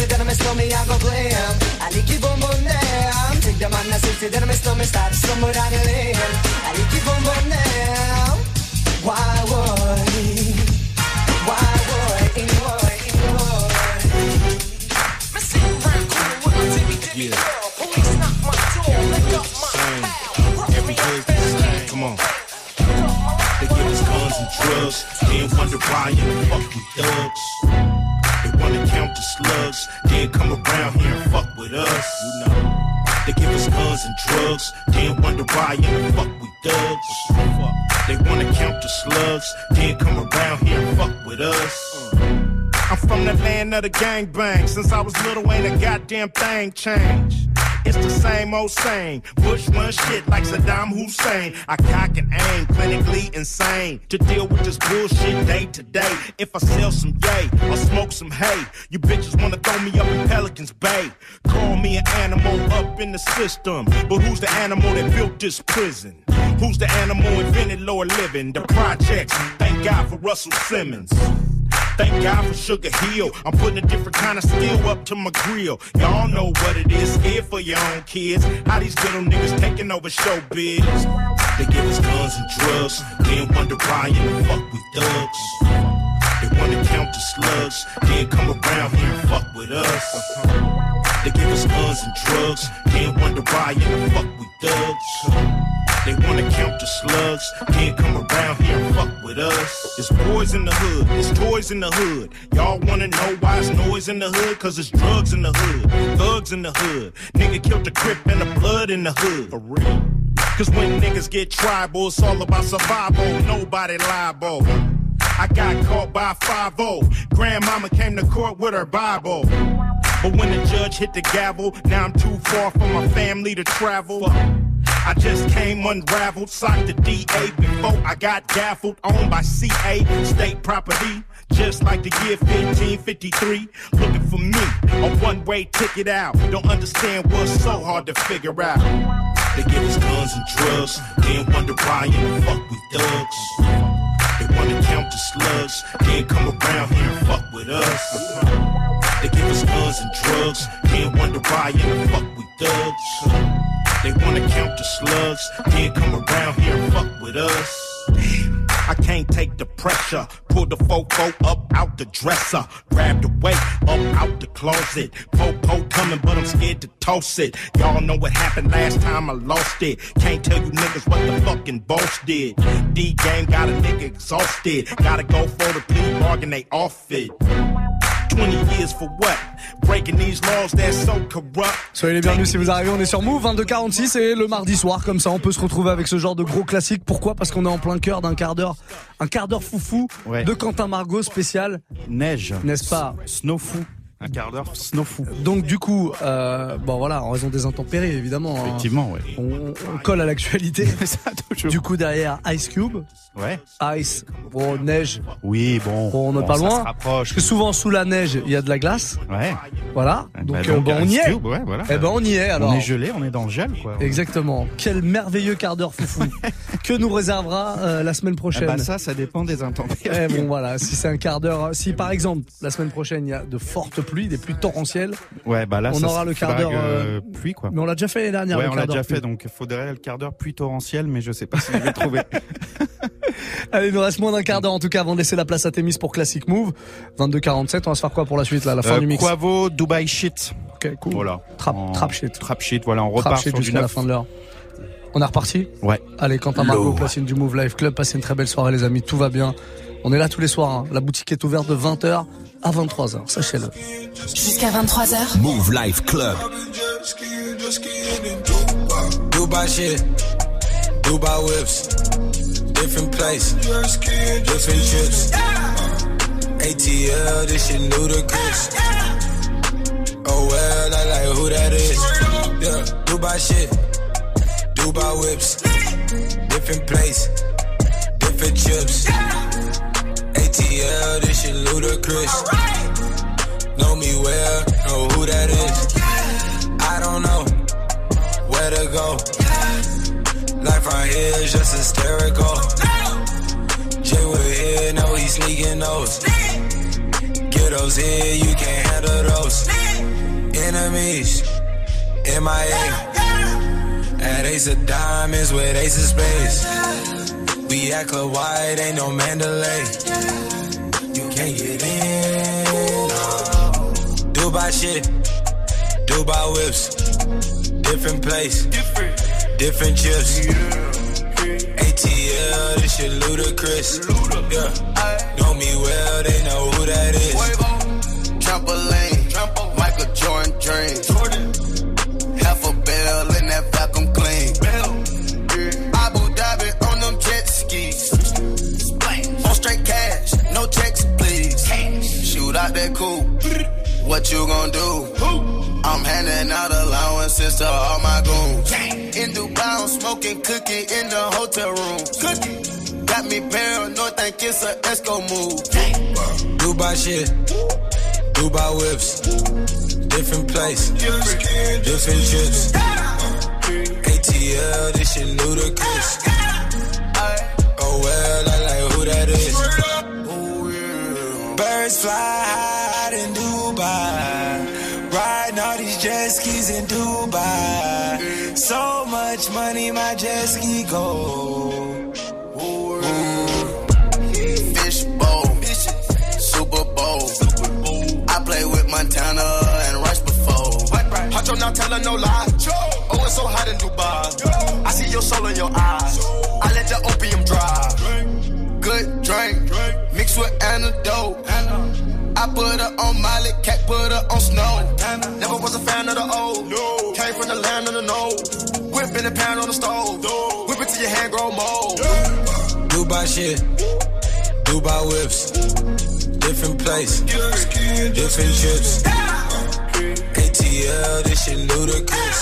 You know, say that I'm a snowman, I go blam. I like it boom boom down. Take the man that say, say that I'm a snowman, start somewhere down the lane. I like it boom boom down. Why would he? Why would he? Why Yeah. Same. Every hood the same. Come on. They give us guns and drugs, then wonder why in the fuck thugs. They wanna count the slugs, then come around here and fuck with us. You know. They give us guns and drugs, then wonder why in the fuck we thugs. They wanna count the slugs, then come around here and fuck with us. I'm from the land of the gangbang. Since I was little, ain't a goddamn thing changed. It's the same old same. Bush run shit like Saddam Hussein. I cock and aim, clinically insane. To deal with this bullshit day to day. If I sell some yay or smoke some hay, you bitches wanna throw me up in Pelican's Bay. Call me an animal up in the system. But who's the animal that built this prison? Who's the animal invented lower living? The projects. Thank God for Russell Simmons. Thank God for Sugar Hill. I'm putting a different kind of steel up to my grill. Y'all know what it is. Scared for your own kids. How these little niggas taking over showbiz. They give us guns and drugs, then wonder why in the fuck we thugs. They wanna count the slugs, then come around here and fuck with us. They give us guns and drugs, then wonder why in the fuck we thugs. They wanna count the slugs, Can't come around here and fuck with us. It's boys in the hood, it's toys in the hood. Y'all wanna know why it's noise in the hood? Cause it's drugs in the hood, thugs in the hood. Nigga killed the crip and the blood in the hood. For real. Cause when niggas get tribal, it's all about survival, nobody liable. I got caught by 5 Grandmama came to court with her Bible. But when the judge hit the gavel, now I'm too far from my family to travel. I just came unraveled, signed the DA before I got gaffled, owned by CA, state property. Just like the year 1553, looking for me, a one-way ticket out. Don't understand what's so hard to figure out. They give us guns and drugs, then wonder why in the fuck we thugs. They wanna count the slugs, then come around here and fuck with us. They give us guns and drugs, then wonder why in the fuck we thugs. They wanna count the slugs, then come around here and fuck with us. I can't take the pressure. Pull the fofo up out the dresser. Grab the weight up out the closet. Popo coming, but I'm scared to toss it. Y'all know what happened last time I lost it. Can't tell you niggas what the fucking boss did. D game got a nigga exhausted. Gotta go for the plea bargain, they off it. 20 years for what? Breaking these laws that's so corrupt. Soyez les bienvenus si vous arrivez, on est sur Move 2246 et le mardi soir comme ça on peut se retrouver avec ce genre de gros classique. Pourquoi? Parce qu'on est en plein cœur d'un quart d'heure, un quart d'heure foufou Ouais. de Quentin Margot spécial. Neige. N'est-ce pas? Snowfou. Un quart d'heure snowfou. Donc du coup, euh, bon voilà, en raison des intempéries évidemment. hein, Effectivement, ouais. on, on colle à l'actualité. du coup derrière Ice Cube. Ouais. Ice, bon neige. Oui, bon. Bon, on n'est Bon, pas ça loin. se rapproche. Parce que souvent sous la neige, il y a de la glace. Ouais. Voilà. Donc, Bah, euh, donc, on y est. Cube, ouais, voilà. Eh ben on y est alors. On est gelé, on est dans le gel, quoi. Exactement. Quel merveilleux quart d'heure foufou que nous réservera euh, la semaine Eh prochaine. ben, ça, ça dépend des intempéries. Eh bon voilà, si c'est un quart d'heure, si par exemple la semaine prochaine il y a de fortes pluies, des pluies torrentielles, Ouais, bah là, on ça aura le quart d'heure. que, euh, pluie, quoi. Mais on l'a déjà fait l'année dernière. Ouais, le on l'a déjà fait, donc faudrait le quart d'heure pluie torrentielle, mais je sais pas si je vais trouver. Allez, il nous reste moins d'un quart d'heure en tout cas avant de laisser la place à Témis pour Classic Move. 22-47, on va se faire quoi pour la suite là, la fin Euh, du mix Quavo, Dubai Shit. Ok, cool. Voilà. Trap, En- trap shit. Trap Shit, voilà, on Trap repart shit sur jusqu'à la fin de l'heure. On est reparti Ouais. Allez, Quentin Margot, Low. platine du Move Life Club, passez une très belle soirée les amis, tout va bien. On est là tous les soirs, hein. la boutique est ouverte de 20h à 23h, sachez-le. Jusqu'à 23h. Move Life Club. Dubai shit, Dubai whips, different place, different trips. ATL, this shit ludicrous. Oh well, I like who that is. Yeah, Dubai shit, Dubai whips, different place, different chips. ATL, this shit ludicrous. Know me well, know who that is. I don't know where to go. Life right here is just hysterical. Jay with here, know he's sneaking those. Get those here, you can't handle those. Enemies, MIA. At Ace of Diamonds with Ace of Spades. We at Club White, ain't no Mandalay. Can't get in. Dubai shit, Dubai whips. Different place, different chips. ATL, this shit ludicrous. Yeah, know me well, they know who that is. Trampoline, Michael Jordan dream. That. What you gonna do? I'm handing out allowances to all my goons. In Dubai, I'm smoking cookie in the hotel room. Cookie. Got me paranoid, think it's a Esco move. Dubai shit, Dubai whips, different place, different trips. ATL, this shit ludicrous. Oh well, I like who that is. Birds fly high in Dubai, riding all these jet skis in Dubai. So much money, my jet ski go. Fish bowl, Super Bowl. I play with Montana and Rush before. Hot now telling no lie. Oh, it's so hot in Dubai. I see your soul in your eyes. I let the opium dry. Good drink, mixed with antidote. I put her on Molly, cat put her on snow. Never was a fan of the old. No. Came from the land of the no. Whipping the pound on the stove. No. Whip it till your hand grow mold. Yeah. Dubai shit. Dubai whips. Different place. Different trips. ATL, this shit ludicrous.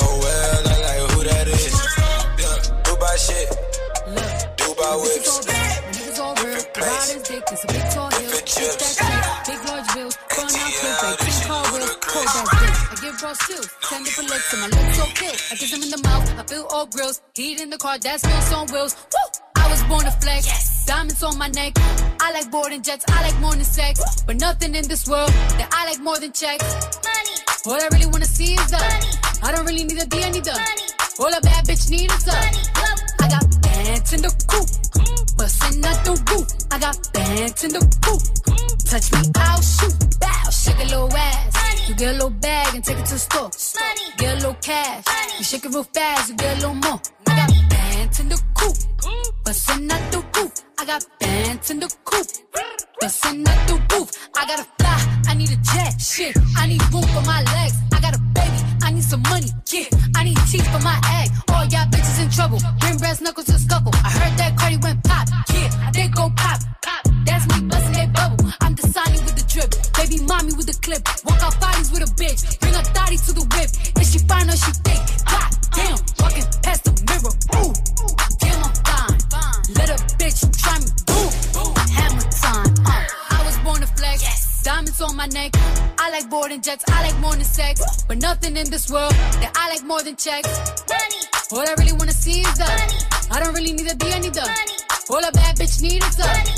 Oh well, I like who that is. Dubai shit. Dubai whips. I give raw too. Send it a lick, to my lips so thick. I kiss him in the mouth, I feel all grills. Heat in the car, that's meals on wheels. Woo! I was born to flex. Yes. Diamonds on my neck. I like boarding jets, I like more than sex. Woo. But nothing in this world that I like more than checks. Money. What I really wanna see is the money. I don't really need a D, I need the money. All a bad bitch need is the money. I got pants in the coop bustin' out the roof. I got bands in the coop. Touch me, I'll shoot. Bow, shake a little ass. You get a little bag and take it to the store. Money. Get a little cash. You shake it real fast, you get a little more. I got bands in the coop, bustin' out the roof. I got bands in the coop, bustin' out the roof. I gotta fly, I need a jet. Shit, I need room for my legs. I got a baby, I need some money. Yeah, I need teeth for my egg. All y'all bitches in trouble. Bring brass knuckles to scuffle. I heard that Cardi went pop. Yeah, they go pop, pop. That's me busting that bubble. I'm designing with the drip. Baby mommy with the clip. Walk out bodies with a bitch. Bring a thotty to the whip. Is she fine or she thick? God damn, walking past the mirror. Ooh, try me. Boom, hammer time. Uh, I was born to flex. Diamonds on my neck. I like boarding jets. I like more than sex. But nothing in this world that I like more than checks. Money. All I really wanna see is the money. I don't really need a D, I need the money. All a bad bitch need is the money.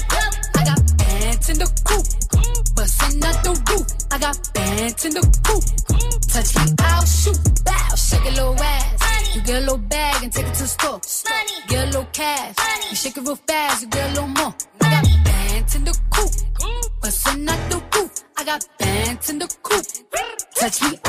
I got bands in the coop, bustin' out the roof. I got bands in the coop. Touch me, I'll shoot. Bow, shake a little ass. You get a little it real fast, you get a little more. I got bands in the coop, bustin' out the roof. I got bands in the coop. Touch me,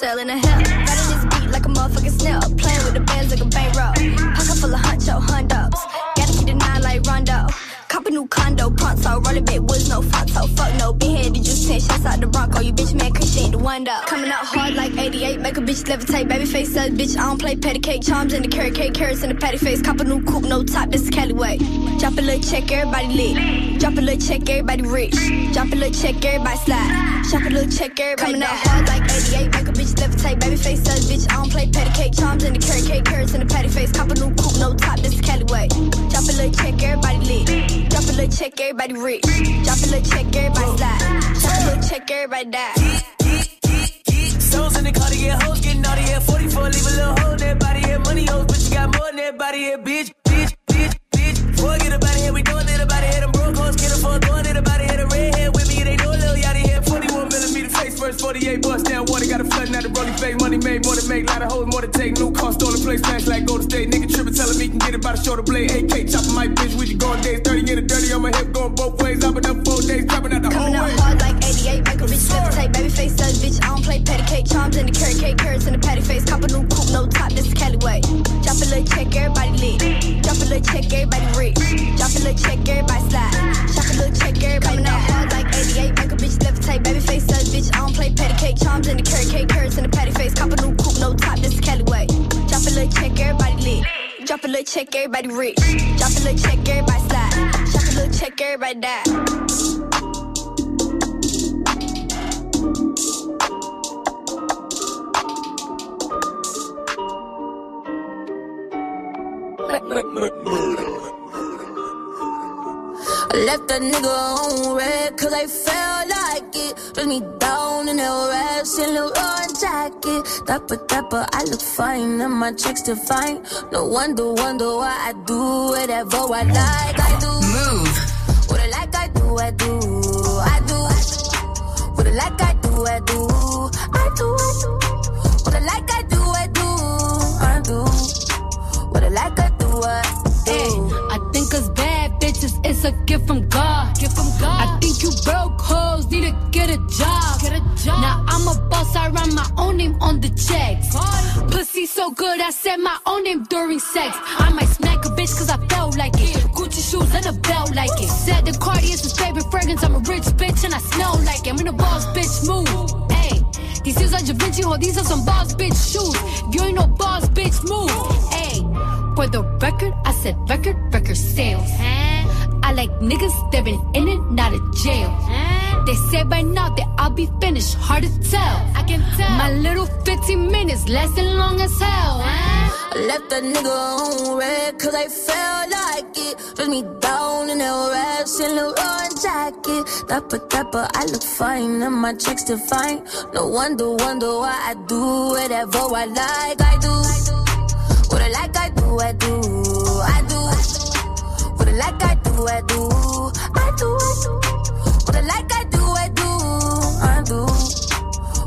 with the 8 shots out the Bronco. You bitch man, cause she ain't the one though. Coming out hard like 88, make a bitch levitate. Baby face says, bitch, I don't play petty cake. Charms in the carrot cake, carrots in the patty face. Cop a new coupe, no top, this is Cali way. Drop a little check, everybody lit. Drop a little check, everybody rich. Drop a little check, everybody slide. Drop a little check, everybody Coming out hard like 88, make a bitch levitate. Baby face says, bitch, I don't play petty cake. Charms in the carrot cake, carrots in the patty face. Cop a new coupe, no top, this is Cali way. Drop a little check, everybody lit. Drop a little check, everybody rich. Drop a little check, everybody slide. Little check, everybody die. Souls in the car to get hoes, getting naughty here. 44, leave a little hole in that body here. Money hoes, but you got more than that body here. Bitch, bitch, bitch, bitch. Forget about it here, we doing it about it here. Them broke hoes, get a for doing it about it here. The red hair with me, they know a little yachty here. 41 millimeter face first, 48 bust down water. Got a flooding out the rolling fake. Money made, more to make, lot of hoes, more to take. New car, stolen place, smash like Golden State. Nigga tripping, telling me can get it by the shoulder blade. AK chopping my bitch, we just going days. 30 in the dirty on my hip, going both ways. I've been up four days, dropping out the whole Coming out way. hard like 88, make a bitch levitate. Baby face says, bitch, I don't play patty cake. Charms in the carrot cake, carrots in the patty face. Cop a new coupe, no top, this is Cali way. Drop a little check, everybody lit. Drop a little check, everybody rich. Drop a little check, everybody slide. Shop a little check, everybody Coming out hard like 88, make a bitch levitate. Baby face says, bitch, I don't play patty cake. Charms in the carrot cake, carrots in the patty face. Cop a new coupe, no top, this is Cali way. Drop a little check, everybody lit. Drop a little check, everybody rich. Drop a little check, everybody slide. Shop a little check, everybody die. I left that nigga on red cause I felt like it. Put me down in her ass in Leroy jacket. Dapper, dapper, I look fine and my checks define. No wonder, wonder why I do whatever I like. I do. Mouv'. What I like, I do, I do. I do. What I like, I do, I do. I do, I do. It's a gift from God. Gift from God. I think you broke hoes need to get a job. Get a job. Now I'm a boss, I write my own name on the checks. Pussy so good, I said my own name during sex. I might smack a bitch cause I felt like it. Gucci shoes and a belt like it. Said the Cardi is his favorite fragrance. I'm a rich bitch and I smell like it. I'm in a boss bitch move. Hey, these shoes are Da Vinci, ho, these are some boss bitch shoes. You ain't no boss bitch move. Hey, for the record, I said record, record sales. I like niggas that been in and out of jail. They say by now that I'll be finished, hard to tell. I can tell. My little 15 minutes lasting long as hell. I left a nigga on red cause I felt like it. Dress me down in the rest in the run jacket. Dapper, dapper, I look fine and my checks to fine. No wonder, wonder why I do whatever I like. I do. What I like, I do, I do. I do. What I like, I do, I do. I do, I do. What I like, I I do. I do.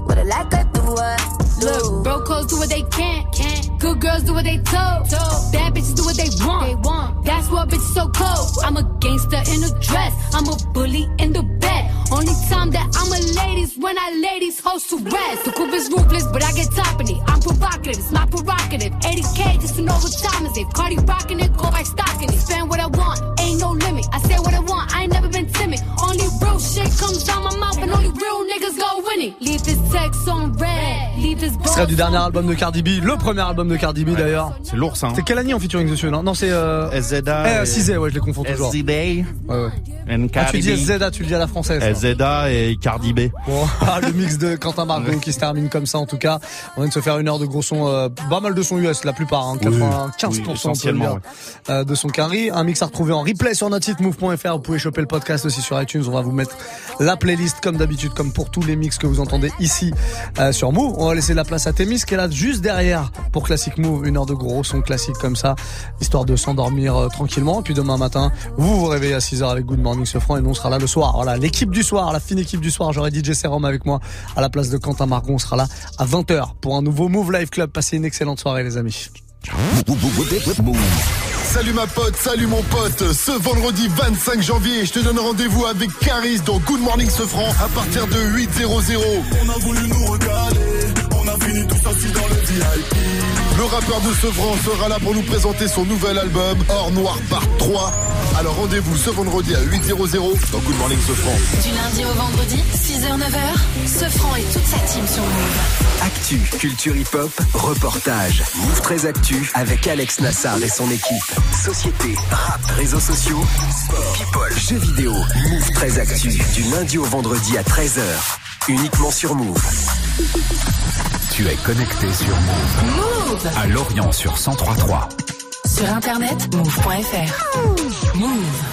What I like, I do, do. Look, broke hoes do what they can. can. Good girls do what they told. told. Bad bitches do what they want. They want. That's why bitches so cold. I'm a gangster in a dress. I'm a bully in the bed. Only time that I'm a ladies when I ladies host to rest. The coupe is ruthless, but I get top in it. I'm provocative, it's my prerogative. 80k just to know what time is it. Cardi rocking it, go by stocking Leave this text on red, Ce serait du dernier album de Cardi B, le premier album de Cardi B d'ailleurs. C'est lourd ça. hein. C'est quelle année en featuring dessus Non, non c'est euh... SZA. Eh, 6 ouais, je les confonds toujours. SZA. Ouais, ouais. And Ah, tu dis. SZA, tu le dis à la française. hein. SZA et Cardi B. Bon, ah, le mix de Quentin Margot qui se termine comme ça en tout cas. On vient de se faire une heure de gros son, euh, pas mal de son US la plupart, hein, 95% oui, on peut le essentiellement, dire, euh, de son carry. Un mix à retrouver en replay sur notre site move.fr. Vous pouvez choper le podcast aussi sur iTunes. On va vous mettre la playlist comme d'habitude, comme pour tous les mix que vous entendez ici euh, sur Move. On va laisser la place à Témis qui est là juste derrière pour Classic Move. Une heure de gros son classique comme ça, histoire de s'endormir euh, tranquillement. Puis demain matin, vous vous réveillez à 6h avec Good Morning Sofran et nous on sera là le soir. Voilà, l'équipe du soir, la fine équipe du soir. J'aurai DJ Serum avec moi à la place de Quentin Margon. On sera là à 20h pour un nouveau Move Live Club. Passez une excellente soirée les amis. Salut ma pote, salut mon pote. Ce vendredi 25 janvier, je te donne rendez-vous avec Caris dans Good Morning Sofran à partir de 8.00. On a voulu nous recaler, on a fini tous assis dans le VIP. Le rappeur de Sevran sera là pour nous présenter son nouvel album Or Noir Part 3. Alors rendez-vous ce vendredi à 8.00 dans Good Morning Sofran. Du lundi au vendredi, 6h, 9h, ce franc et toute sa team sur Move. Actu, culture hip-hop, reportage. Move 13 Actu avec Alex Nassar et son équipe. Société, rap, réseaux sociaux, sport, people, jeux vidéo. Move 13 Actu du lundi au vendredi à 13h. Uniquement sur Move. Tu es connecté sur Move. Move À Lorient sur 1033. Sur internet, move.fr. Move.